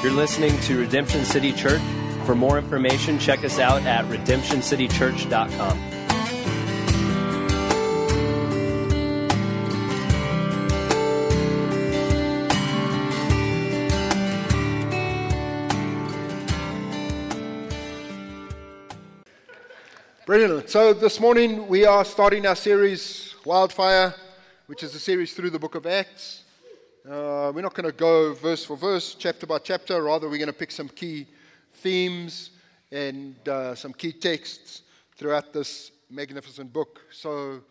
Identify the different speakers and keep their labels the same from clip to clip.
Speaker 1: You're listening to Redemption City Church. For more information, check us out at redemptioncitychurch.com.
Speaker 2: Brilliant. So this morning we are starting our series, Wildfire, which is a series through the book of Acts. Uh, we're not going to go verse for verse, chapter by chapter. Rather, we're going to pick some key themes and uh, some key texts throughout this magnificent book. So,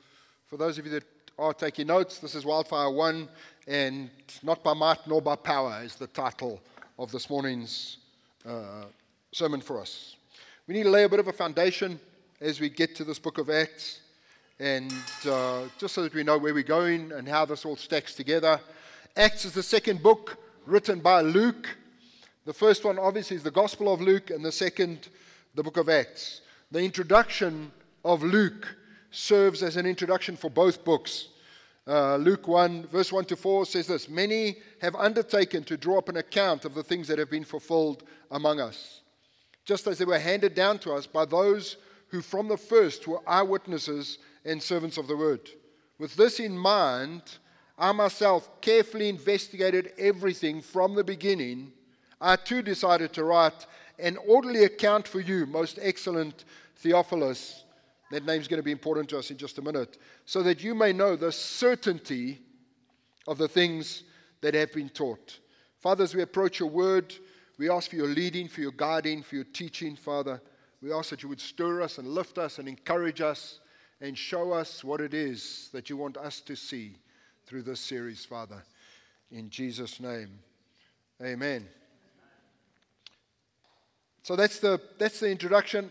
Speaker 2: for those of you that are taking notes, this is Wildfire 1, and Not by Might nor by Power is the title of this morning's uh, sermon for us. We need to lay a bit of a foundation as we get to this book of Acts, and uh, just so that we know where we're going and how this all stacks together. Acts is the second book written by Luke. The first one, obviously, is the Gospel of Luke, and the second, the book of Acts. The introduction of Luke serves as an introduction for both books. Uh, Luke 1, verse 1 to 4 says this Many have undertaken to draw up an account of the things that have been fulfilled among us, just as they were handed down to us by those who from the first were eyewitnesses and servants of the word. With this in mind, I myself carefully investigated everything from the beginning. I too decided to write an orderly account for you, most excellent Theophilus. That name's going to be important to us in just a minute. So that you may know the certainty of the things that have been taught. Father, as we approach your word, we ask for your leading, for your guiding, for your teaching, Father. We ask that you would stir us and lift us and encourage us and show us what it is that you want us to see through this series, Father. In Jesus' name, amen. So that's the, that's the introduction.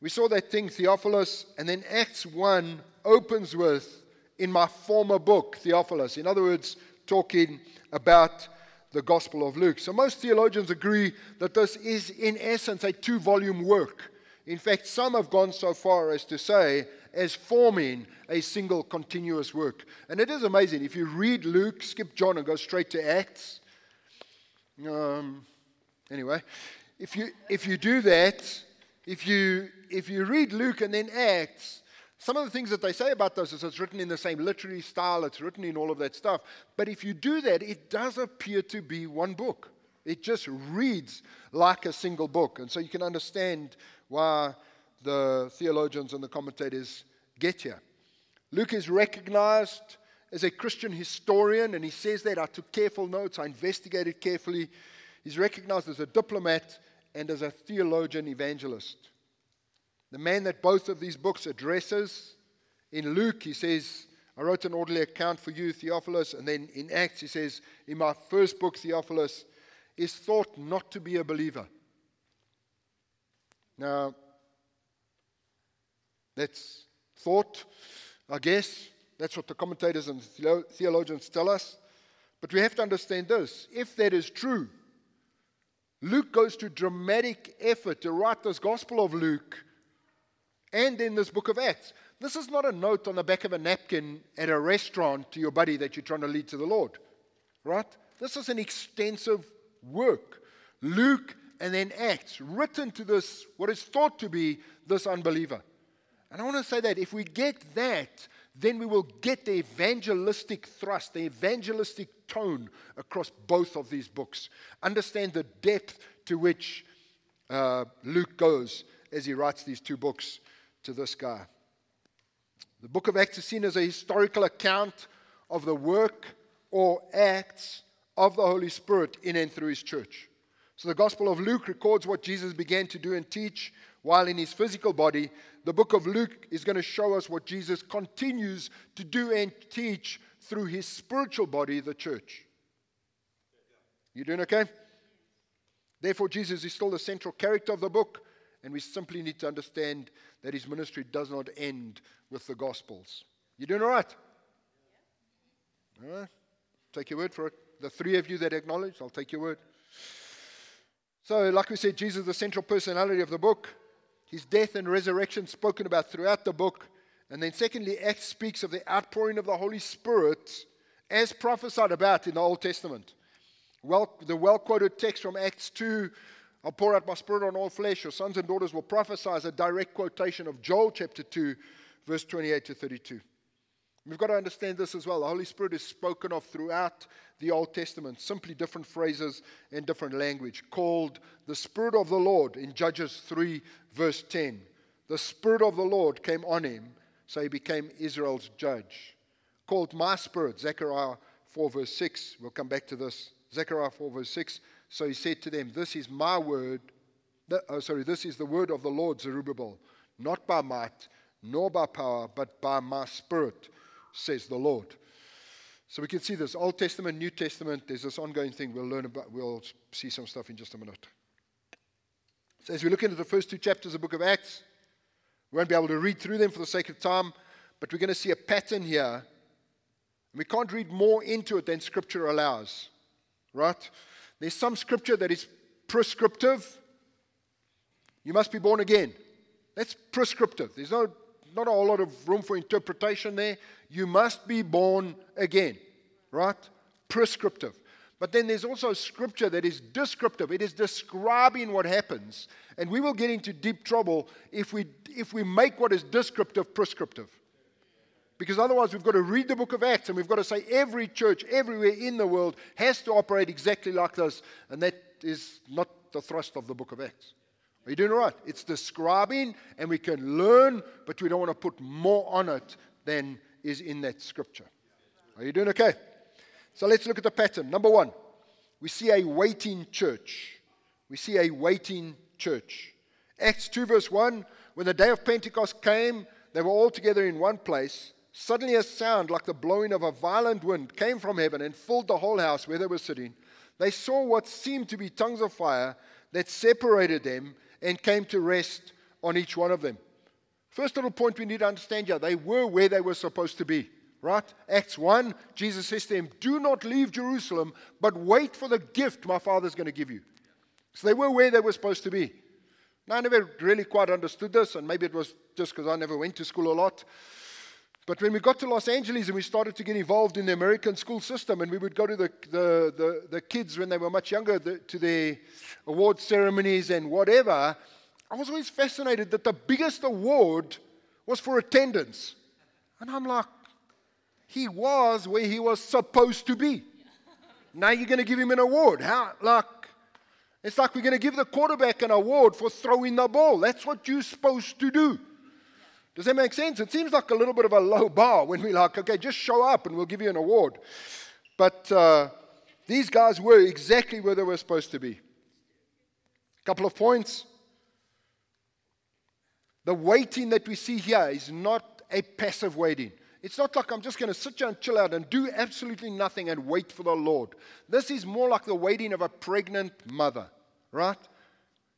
Speaker 2: We saw that thing, Theophilus, and then Acts 1 opens with, in my former book, Theophilus. In other words, talking about the Gospel of Luke. So most theologians agree that this is, in essence, a two volume work. In fact, some have gone so far as to say as forming a single continuous work. And it is amazing. If you read Luke, skip John, and go straight to Acts. Um, anyway, if you, if you do that, if you, if you read Luke and then Acts, some of the things that they say about those is it's written in the same literary style, it's written in all of that stuff. But if you do that, it does appear to be one book. It just reads like a single book. And so you can understand why the theologians and the commentators get here. Luke is recognized as a Christian historian, and he says that I took careful notes, I investigated carefully. He's recognized as a diplomat and as a theologian evangelist. The man that both of these books addresses, in Luke, he says, I wrote an orderly account for you, Theophilus. And then in Acts, he says, In my first book, Theophilus, is thought not to be a believer. Now, that's thought, I guess. That's what the commentators and theologians tell us. But we have to understand this. If that is true, Luke goes to dramatic effort to write this Gospel of Luke and in this book of Acts. This is not a note on the back of a napkin at a restaurant to your buddy that you're trying to lead to the Lord, right? This is an extensive work. Luke and then Acts, written to this, what is thought to be this unbeliever. And I want to say that if we get that, then we will get the evangelistic thrust, the evangelistic tone across both of these books. Understand the depth to which uh, Luke goes as he writes these two books to this guy. The book of Acts is seen as a historical account of the work or acts of the Holy Spirit in and through his church. So the Gospel of Luke records what Jesus began to do and teach while in his physical body. The book of Luke is going to show us what Jesus continues to do and teach through his spiritual body, the church. You doing okay? Therefore, Jesus is still the central character of the book, and we simply need to understand that his ministry does not end with the Gospels. You doing all right? All right. Take your word for it. The three of you that acknowledge, I'll take your word. So, like we said, Jesus is the central personality of the book. His death and resurrection spoken about throughout the book. And then, secondly, Acts speaks of the outpouring of the Holy Spirit as prophesied about in the Old Testament. Well, the well quoted text from Acts 2 I'll pour out my spirit on all flesh. Your sons and daughters will prophesy is a direct quotation of Joel chapter 2, verse 28 to 32. We've got to understand this as well. The Holy Spirit is spoken of throughout the Old Testament, simply different phrases and different language, called the Spirit of the Lord in Judges 3, verse 10. The Spirit of the Lord came on him, so he became Israel's judge. Called my Spirit, Zechariah 4, verse 6. We'll come back to this. Zechariah 4, verse 6. So he said to them, This is my word. oh, sorry, this is the word of the Lord, Zerubbabel, not by might, nor by power, but by my spirit, says the Lord. So we can see this Old Testament, New Testament. There's this ongoing thing. We'll learn about. We'll see some stuff in just a minute. So as we look into the first two chapters of the book of Acts, we won't be able to read through them for the sake of time, but we're going to see a pattern here. We can't read more into it than Scripture allows, right? There's some Scripture that is prescriptive. You must be born again. That's prescriptive. There's no, not a whole lot of room for interpretation there. You must be born again, right? Prescriptive. But then there's also scripture that is descriptive. It is describing what happens. And we will get into deep trouble if we, if we make what is descriptive prescriptive. Because otherwise, we've got to read the book of Acts and we've got to say every church everywhere in the world has to operate exactly like this. And that is not the thrust of the book of Acts. Are you doing all right? It's describing and we can learn, but we don't want to put more on it than is in that scripture. Are you doing okay? So let's look at the pattern. Number one, we see a waiting church. We see a waiting church. Acts 2, verse 1 when the day of Pentecost came, they were all together in one place. Suddenly, a sound like the blowing of a violent wind came from heaven and filled the whole house where they were sitting. They saw what seemed to be tongues of fire that separated them and came to rest on each one of them. First little point we need to understand here they were where they were supposed to be right? Acts 1, Jesus says to them, Do not leave Jerusalem, but wait for the gift my Father's going to give you. So they were where they were supposed to be. Now, I never really quite understood this, and maybe it was just because I never went to school a lot. But when we got to Los Angeles and we started to get involved in the American school system, and we would go to the, the, the, the kids when they were much younger the, to their award ceremonies and whatever, I was always fascinated that the biggest award was for attendance. And I'm like, he was where he was supposed to be. Now you're going to give him an award. How? Like, it's like we're going to give the quarterback an award for throwing the ball. That's what you're supposed to do. Does that make sense? It seems like a little bit of a low bar when we're like, okay, just show up and we'll give you an award. But uh, these guys were exactly where they were supposed to be. A couple of points. The waiting that we see here is not a passive waiting. It's not like I'm just going to sit here and chill out and do absolutely nothing and wait for the Lord. This is more like the waiting of a pregnant mother, right?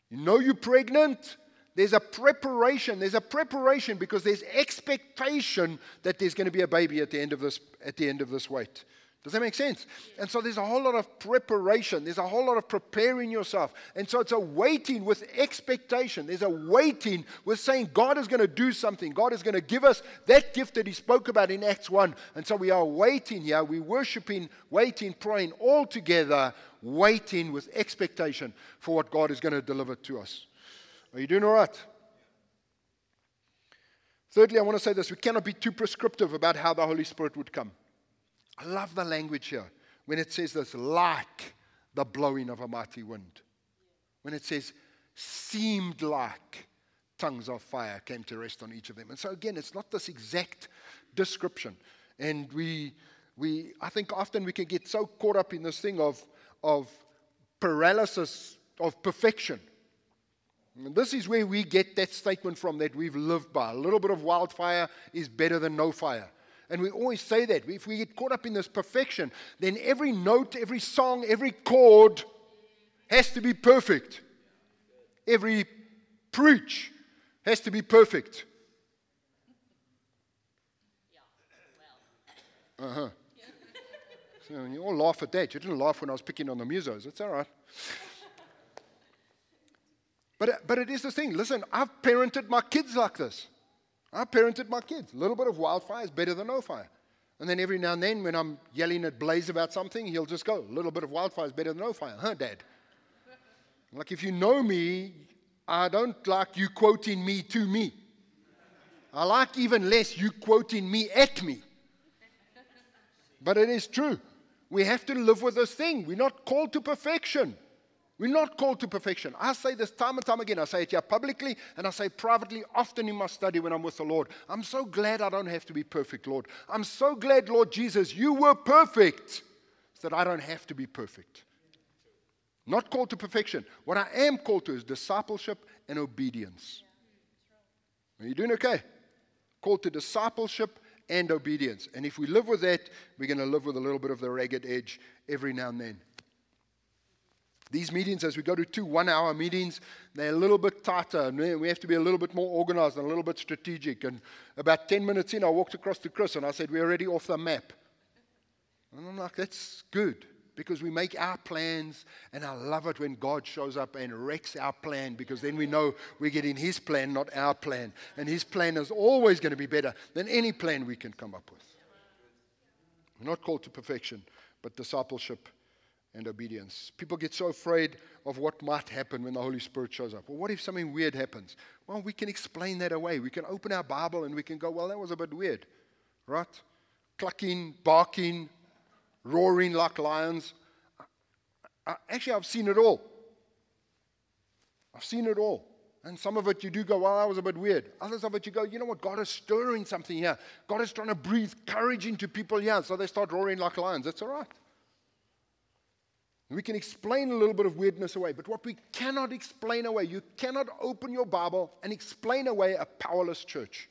Speaker 2: You know you're pregnant. There's a preparation. There's a preparation because there's expectation that there's going to be a baby at the end of this, at the end of this wait. Does that make sense? And so there's a whole lot of preparation. There's a whole lot of preparing yourself. And so it's a waiting with expectation. There's a waiting with saying God is going to do something. God is going to give us that gift that He spoke about in Acts 1. And so we are waiting here. We're worshiping, waiting, praying all together, waiting with expectation for what God is going to deliver to us. Are you doing all right? Thirdly, I want to say this we cannot be too prescriptive about how the Holy Spirit would come. I love the language here when it says this like the blowing of a mighty wind. When it says seemed like tongues of fire came to rest on each of them. And so again, it's not this exact description. And we we I think often we can get so caught up in this thing of of paralysis of perfection. And this is where we get that statement from that we've lived by. A little bit of wildfire is better than no fire. And we always say that. If we get caught up in this perfection, then every note, every song, every chord has to be perfect. Every preach has to be perfect. Uh huh. So you all laugh at that. You didn't laugh when I was picking on the musos. It's all right. But, but it is the thing. Listen, I've parented my kids like this. I parented my kids. A little bit of wildfire is better than no fire. And then every now and then, when I'm yelling at Blaze about something, he'll just go, a little bit of wildfire is better than no fire, huh, Dad? Like, if you know me, I don't like you quoting me to me. I like even less you quoting me at me. But it is true. We have to live with this thing. We're not called to perfection. We're not called to perfection. I say this time and time again. I say it here publicly and I say privately often in my study when I'm with the Lord. I'm so glad I don't have to be perfect, Lord. I'm so glad, Lord Jesus, you were perfect so that I don't have to be perfect. Not called to perfection. What I am called to is discipleship and obedience. Are you doing okay? Called to discipleship and obedience. And if we live with that, we're going to live with a little bit of the ragged edge every now and then. These meetings, as we go to two one hour meetings, they're a little bit tighter and we have to be a little bit more organized and a little bit strategic. And about 10 minutes in, I walked across to Chris and I said, We're already off the map. And I'm like, That's good because we make our plans, and I love it when God shows up and wrecks our plan because then we know we're getting His plan, not our plan. And His plan is always going to be better than any plan we can come up with. We're not called to perfection, but discipleship and obedience. People get so afraid of what might happen when the Holy Spirit shows up. Well, what if something weird happens? Well, we can explain that away. We can open our Bible and we can go, well, that was a bit weird, right? Clucking, barking, roaring like lions. I, actually, I've seen it all. I've seen it all. And some of it you do go, well, that was a bit weird. Others of it you go, you know what? God is stirring something here. God is trying to breathe courage into people here. So they start roaring like lions. That's all right. We can explain a little bit of weirdness away, but what we cannot explain away, you cannot open your Bible and explain away a powerless church.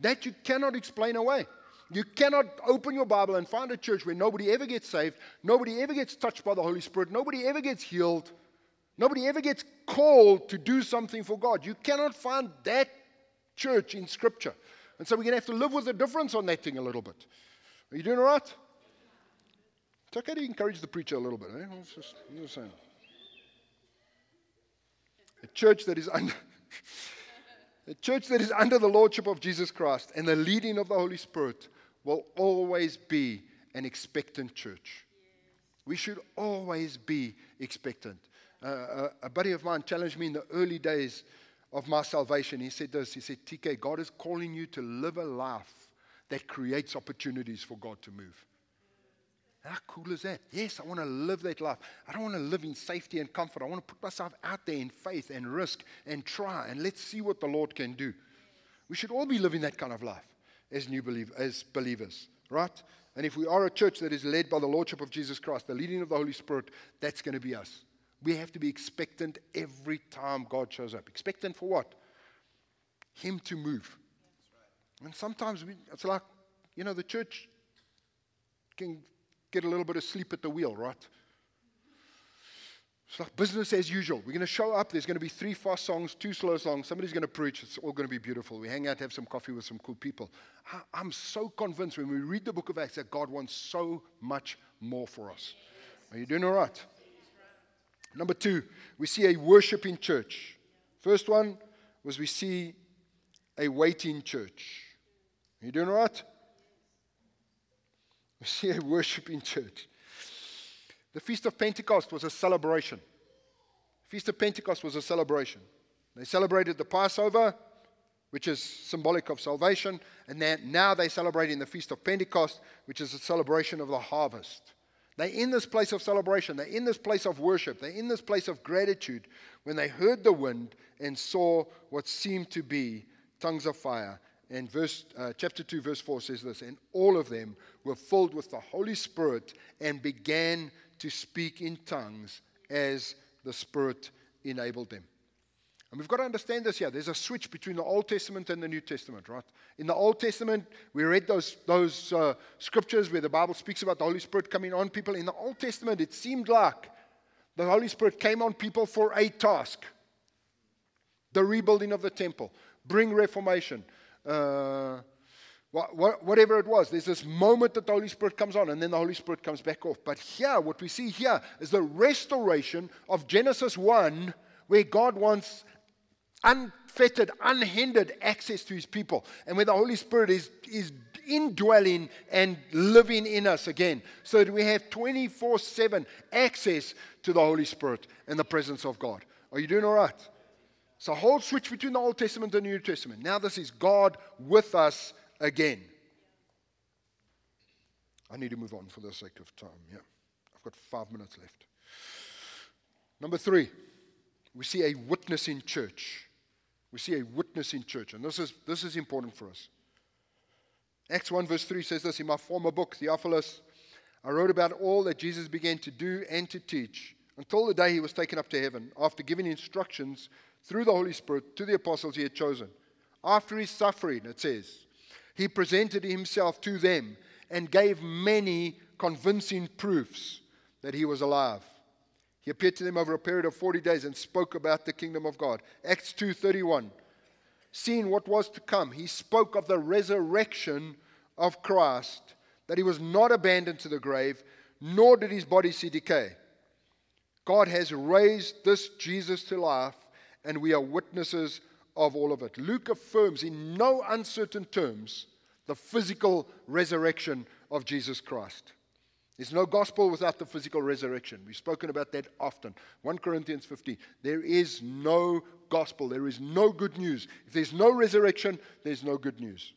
Speaker 2: That you cannot explain away. You cannot open your Bible and find a church where nobody ever gets saved, nobody ever gets touched by the Holy Spirit, nobody ever gets healed, nobody ever gets called to do something for God. You cannot find that church in Scripture. And so we're going to have to live with the difference on that thing a little bit. Are you doing all right? It's okay to encourage the preacher a little bit. Eh? It's just, I'm just saying. A church that is under. a church that is under the lordship of Jesus Christ and the leading of the Holy Spirit will always be an expectant church. We should always be expectant. Uh, a, a buddy of mine challenged me in the early days of my salvation. He said this He said, TK, God is calling you to live a life that creates opportunities for God to move. How cool is that? Yes, I want to live that life. I don't want to live in safety and comfort. I want to put myself out there in faith and risk and try and let's see what the Lord can do. We should all be living that kind of life as new believer, as believers, right? And if we are a church that is led by the Lordship of Jesus Christ, the leading of the Holy Spirit, that's going to be us. We have to be expectant every time God shows up. Expectant for what? Him to move. And sometimes we, it's like, you know, the church can get a little bit of sleep at the wheel, right? It's like business as usual. We're going to show up. There's going to be three fast songs, two slow songs. Somebody's going to preach. It's all going to be beautiful. We hang out, have some coffee with some cool people. I'm so convinced when we read the book of Acts that God wants so much more for us. Are you doing all right? Number two, we see a worshiping church. First one was we see a waiting church. Are you doing all right? We see a worshiping church. The Feast of Pentecost was a celebration. Feast of Pentecost was a celebration. They celebrated the Passover, which is symbolic of salvation, and then now they're celebrating the Feast of Pentecost, which is a celebration of the harvest. They're in this place of celebration, they're in this place of worship, they're in this place of gratitude when they heard the wind and saw what seemed to be tongues of fire and verse, uh, chapter 2, verse 4 says this And all of them were filled with the Holy Spirit and began to speak in tongues as the Spirit enabled them. And we've got to understand this here. There's a switch between the Old Testament and the New Testament, right? In the Old Testament, we read those, those uh, scriptures where the Bible speaks about the Holy Spirit coming on people. In the Old Testament, it seemed like the Holy Spirit came on people for a task the rebuilding of the temple, bring reformation, uh, whatever it was, there's this moment that the Holy Spirit comes on and then the Holy Spirit comes back off. But here, what we see here is the restoration of Genesis 1, where God wants unfettered, unhindered access to his people, and where the Holy Spirit is, is indwelling and living in us again, so that we have 24 7 access to the Holy Spirit and the presence of God. Are you doing all right? So, whole switch between the Old Testament and the New Testament. Now, this is God with us again. I need to move on for the sake of time. Yeah. I've got five minutes left. Number three, we see a witness in church. We see a witness in church, and this is, this is important for us. Acts 1, verse 3 says this In my former book, Theophilus, I wrote about all that Jesus began to do and to teach until the day he was taken up to heaven, after giving instructions through the Holy Spirit to the apostles he had chosen. After his suffering, it says, he presented himself to them and gave many convincing proofs that he was alive. He appeared to them over a period of 40 days and spoke about the kingdom of God. Acts 2:31. Seeing what was to come, he spoke of the resurrection of Christ, that he was not abandoned to the grave, nor did his body see decay. God has raised this Jesus to life, and we are witnesses of all of it. Luke affirms in no uncertain terms the physical resurrection of Jesus Christ. There's no gospel without the physical resurrection. We've spoken about that often. 1 Corinthians 15. There is no gospel. There is no good news. If there's no resurrection, there's no good news.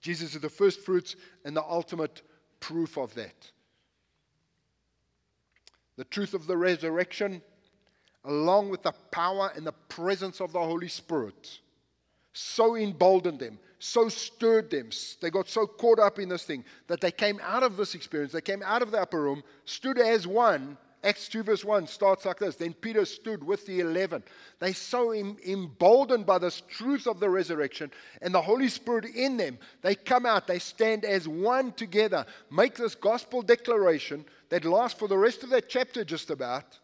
Speaker 2: Jesus is the first fruits and the ultimate proof of that. The truth of the resurrection, along with the power and the presence of the Holy Spirit, so emboldened them, so stirred them. They got so caught up in this thing that they came out of this experience. They came out of the upper room, stood as one. Acts 2, verse 1 starts like this. Then Peter stood with the 11. They so em- emboldened by this truth of the resurrection and the Holy Spirit in them. They come out, they stand as one together, make this gospel declaration that lasts for the rest of that chapter, just about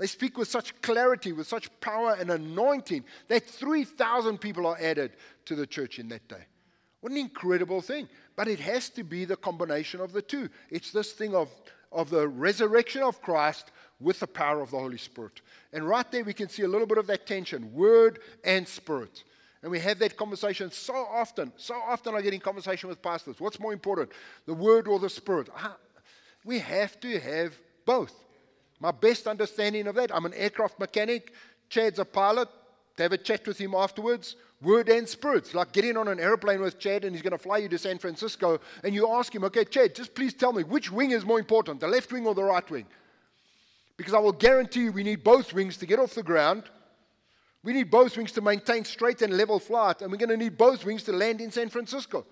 Speaker 2: they speak with such clarity, with such power and anointing that 3,000 people are added to the church in that day. What an incredible thing. But it has to be the combination of the two. It's this thing of, of the resurrection of Christ with the power of the Holy Spirit. And right there, we can see a little bit of that tension word and spirit. And we have that conversation so often. So often I get in conversation with pastors. What's more important, the word or the spirit? Ah, we have to have both. My best understanding of that, I'm an aircraft mechanic, Chad's a pilot. To have a chat with him afterwards, word and spirits. Like getting on an airplane with Chad and he's going to fly you to San Francisco, and you ask him, okay, Chad, just please tell me which wing is more important, the left wing or the right wing? Because I will guarantee you we need both wings to get off the ground. We need both wings to maintain straight and level flight, and we're going to need both wings to land in San Francisco.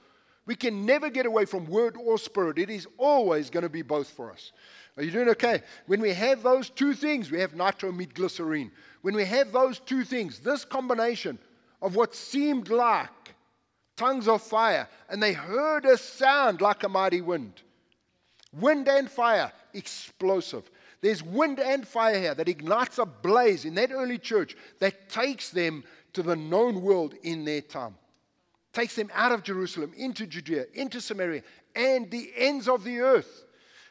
Speaker 2: We can never get away from word or spirit. It is always going to be both for us. Are you doing okay? When we have those two things, we have nitro meat glycerine. When we have those two things, this combination of what seemed like tongues of fire, and they heard a sound like a mighty wind. Wind and fire, explosive. There's wind and fire here that ignites a blaze in that early church that takes them to the known world in their time. Takes them out of Jerusalem, into Judea, into Samaria, and the ends of the earth.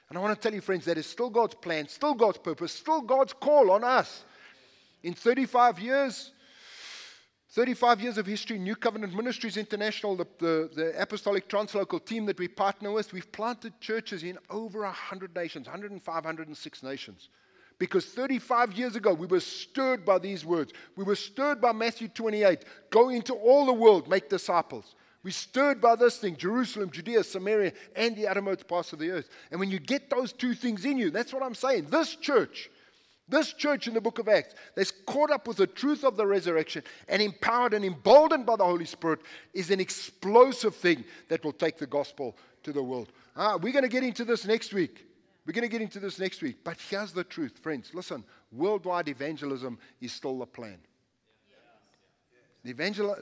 Speaker 2: And I want to tell you, friends, that is still God's plan, still God's purpose, still God's call on us. In 35 years, 35 years of history, New Covenant Ministries International, the, the, the, apostolic translocal team that we partner with, we've planted churches in over 100 nations, 105, 106 nations. Because 35 years ago, we were stirred by these words. We were stirred by Matthew 28 go into all the world, make disciples. We're stirred by this thing Jerusalem, Judea, Samaria, and the uttermost parts of the earth. And when you get those two things in you, that's what I'm saying. This church, this church in the book of Acts, that's caught up with the truth of the resurrection and empowered and emboldened by the Holy Spirit, is an explosive thing that will take the gospel to the world. Ah, we're going to get into this next week. We're going to get into this next week. But here's the truth, friends. Listen, worldwide evangelism is still the plan. The evangel-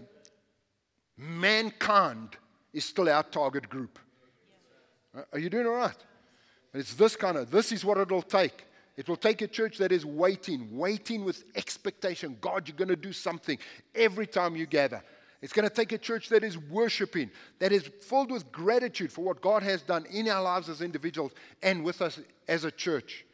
Speaker 2: mankind is still our target group. Uh, are you doing all right? it's this kind of, this is what it'll take. It will take a church that is waiting, waiting with expectation. God, you're going to do something every time you gather. It's going to take a church that is worshiping, that is filled with gratitude for what God has done in our lives as individuals and with us as a church.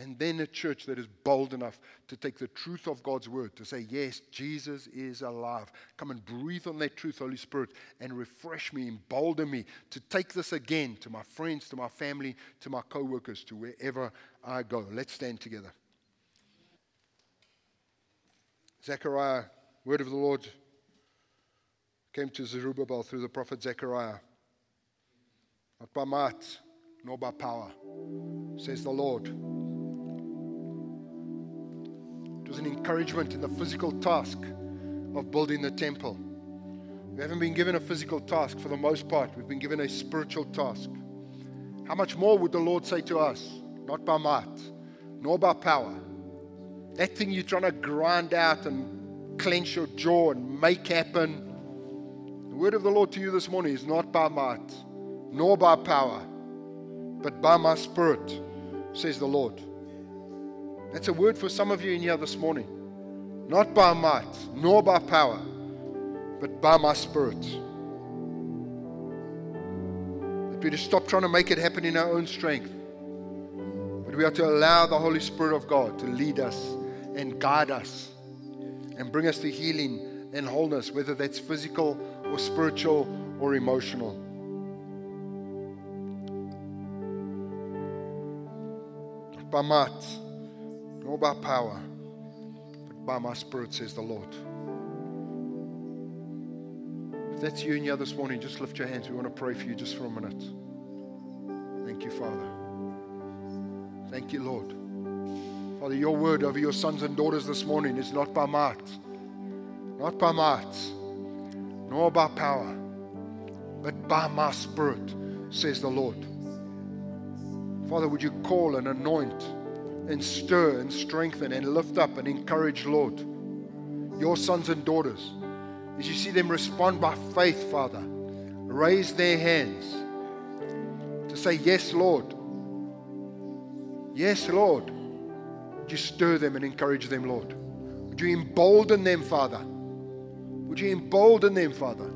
Speaker 2: And then a church that is bold enough to take the truth of God's word, to say, Yes, Jesus is alive. Come and breathe on that truth, Holy Spirit, and refresh me, embolden me to take this again to my friends, to my family, to my co workers, to wherever I go. Let's stand together. Zechariah, word of the Lord, came to Zerubbabel through the prophet Zechariah. Not by might, nor by power, says the Lord. Was an encouragement in the physical task of building the temple. We haven't been given a physical task for the most part, we've been given a spiritual task. How much more would the Lord say to us? Not by might, nor by power. That thing you're trying to grind out and clench your jaw and make happen. The word of the Lord to you this morning is not by might, nor by power, but by my spirit, says the Lord. That's a word for some of you in here this morning. Not by might, nor by power, but by my spirit. That we just stop trying to make it happen in our own strength. But we are to allow the Holy Spirit of God to lead us and guide us and bring us to healing and wholeness, whether that's physical or spiritual or emotional. by might, nor by power, but by my spirit, says the Lord. If that's you and you this morning, just lift your hands. We want to pray for you just for a minute. Thank you, Father. Thank you, Lord. Father, your word over your sons and daughters this morning is not by might, not by might, nor by power, but by my spirit, says the Lord. Father, would you call and anoint and stir and strengthen and lift up and encourage, Lord, your sons and daughters as you see them respond by faith, Father, raise their hands to say, Yes, Lord. Yes, Lord. Would you stir them and encourage them, Lord? Would you embolden them, Father? Would you embolden them, Father?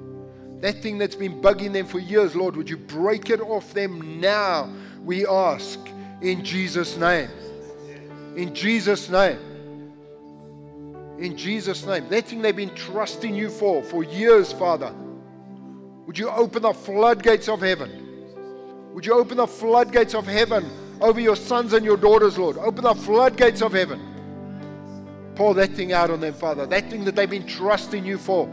Speaker 2: That thing that's been bugging them for years, Lord, would you break it off them now we ask in Jesus' name. In Jesus' name. In Jesus' name. That thing they've been trusting you for for years, Father. Would you open the floodgates of heaven? Would you open the floodgates of heaven over your sons and your daughters, Lord? Open the floodgates of heaven. Pour that thing out on them, Father. That thing that they've been trusting you for.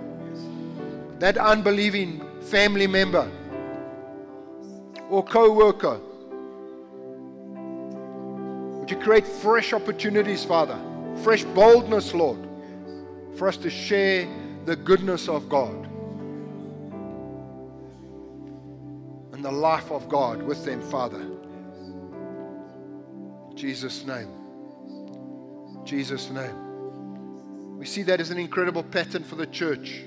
Speaker 2: That unbelieving family member or co worker to create fresh opportunities, Father, fresh boldness, Lord, for us to share the goodness of God and the life of God with them, Father. In Jesus' name. In Jesus' name. We see that as an incredible pattern for the church.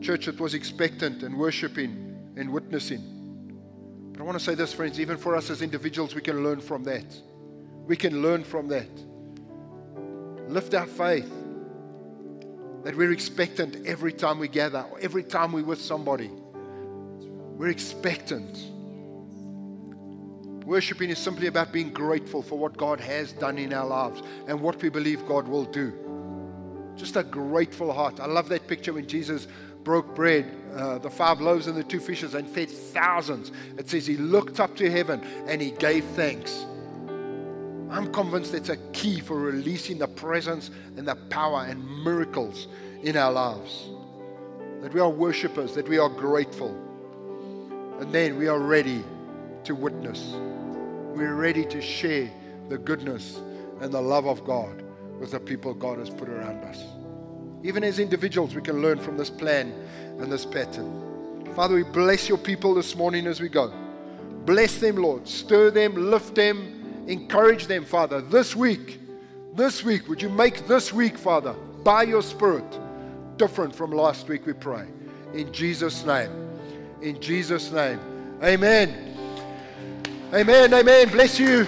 Speaker 2: Church that was expectant and worshiping and witnessing. I want to say this, friends, even for us as individuals, we can learn from that. We can learn from that. Lift our faith that we're expectant every time we gather, every time we're with somebody. We're expectant. Worshipping is simply about being grateful for what God has done in our lives and what we believe God will do. Just a grateful heart. I love that picture when Jesus broke bread, uh, the five loaves and the two fishes, and fed thousands. It says he looked up to heaven and he gave thanks. I'm convinced it's a key for releasing the presence and the power and miracles in our lives. That we are worshippers, that we are grateful. And then we are ready to witness. We're ready to share the goodness and the love of God with the people God has put around us. Even as individuals, we can learn from this plan and this pattern. Father, we bless your people this morning as we go. Bless them, Lord. Stir them, lift them encourage them, Father, this week. This week, would you make this week, Father, by your Spirit, different from last week, we pray. In Jesus' name. In Jesus' name. Amen. Amen. Amen. Bless you.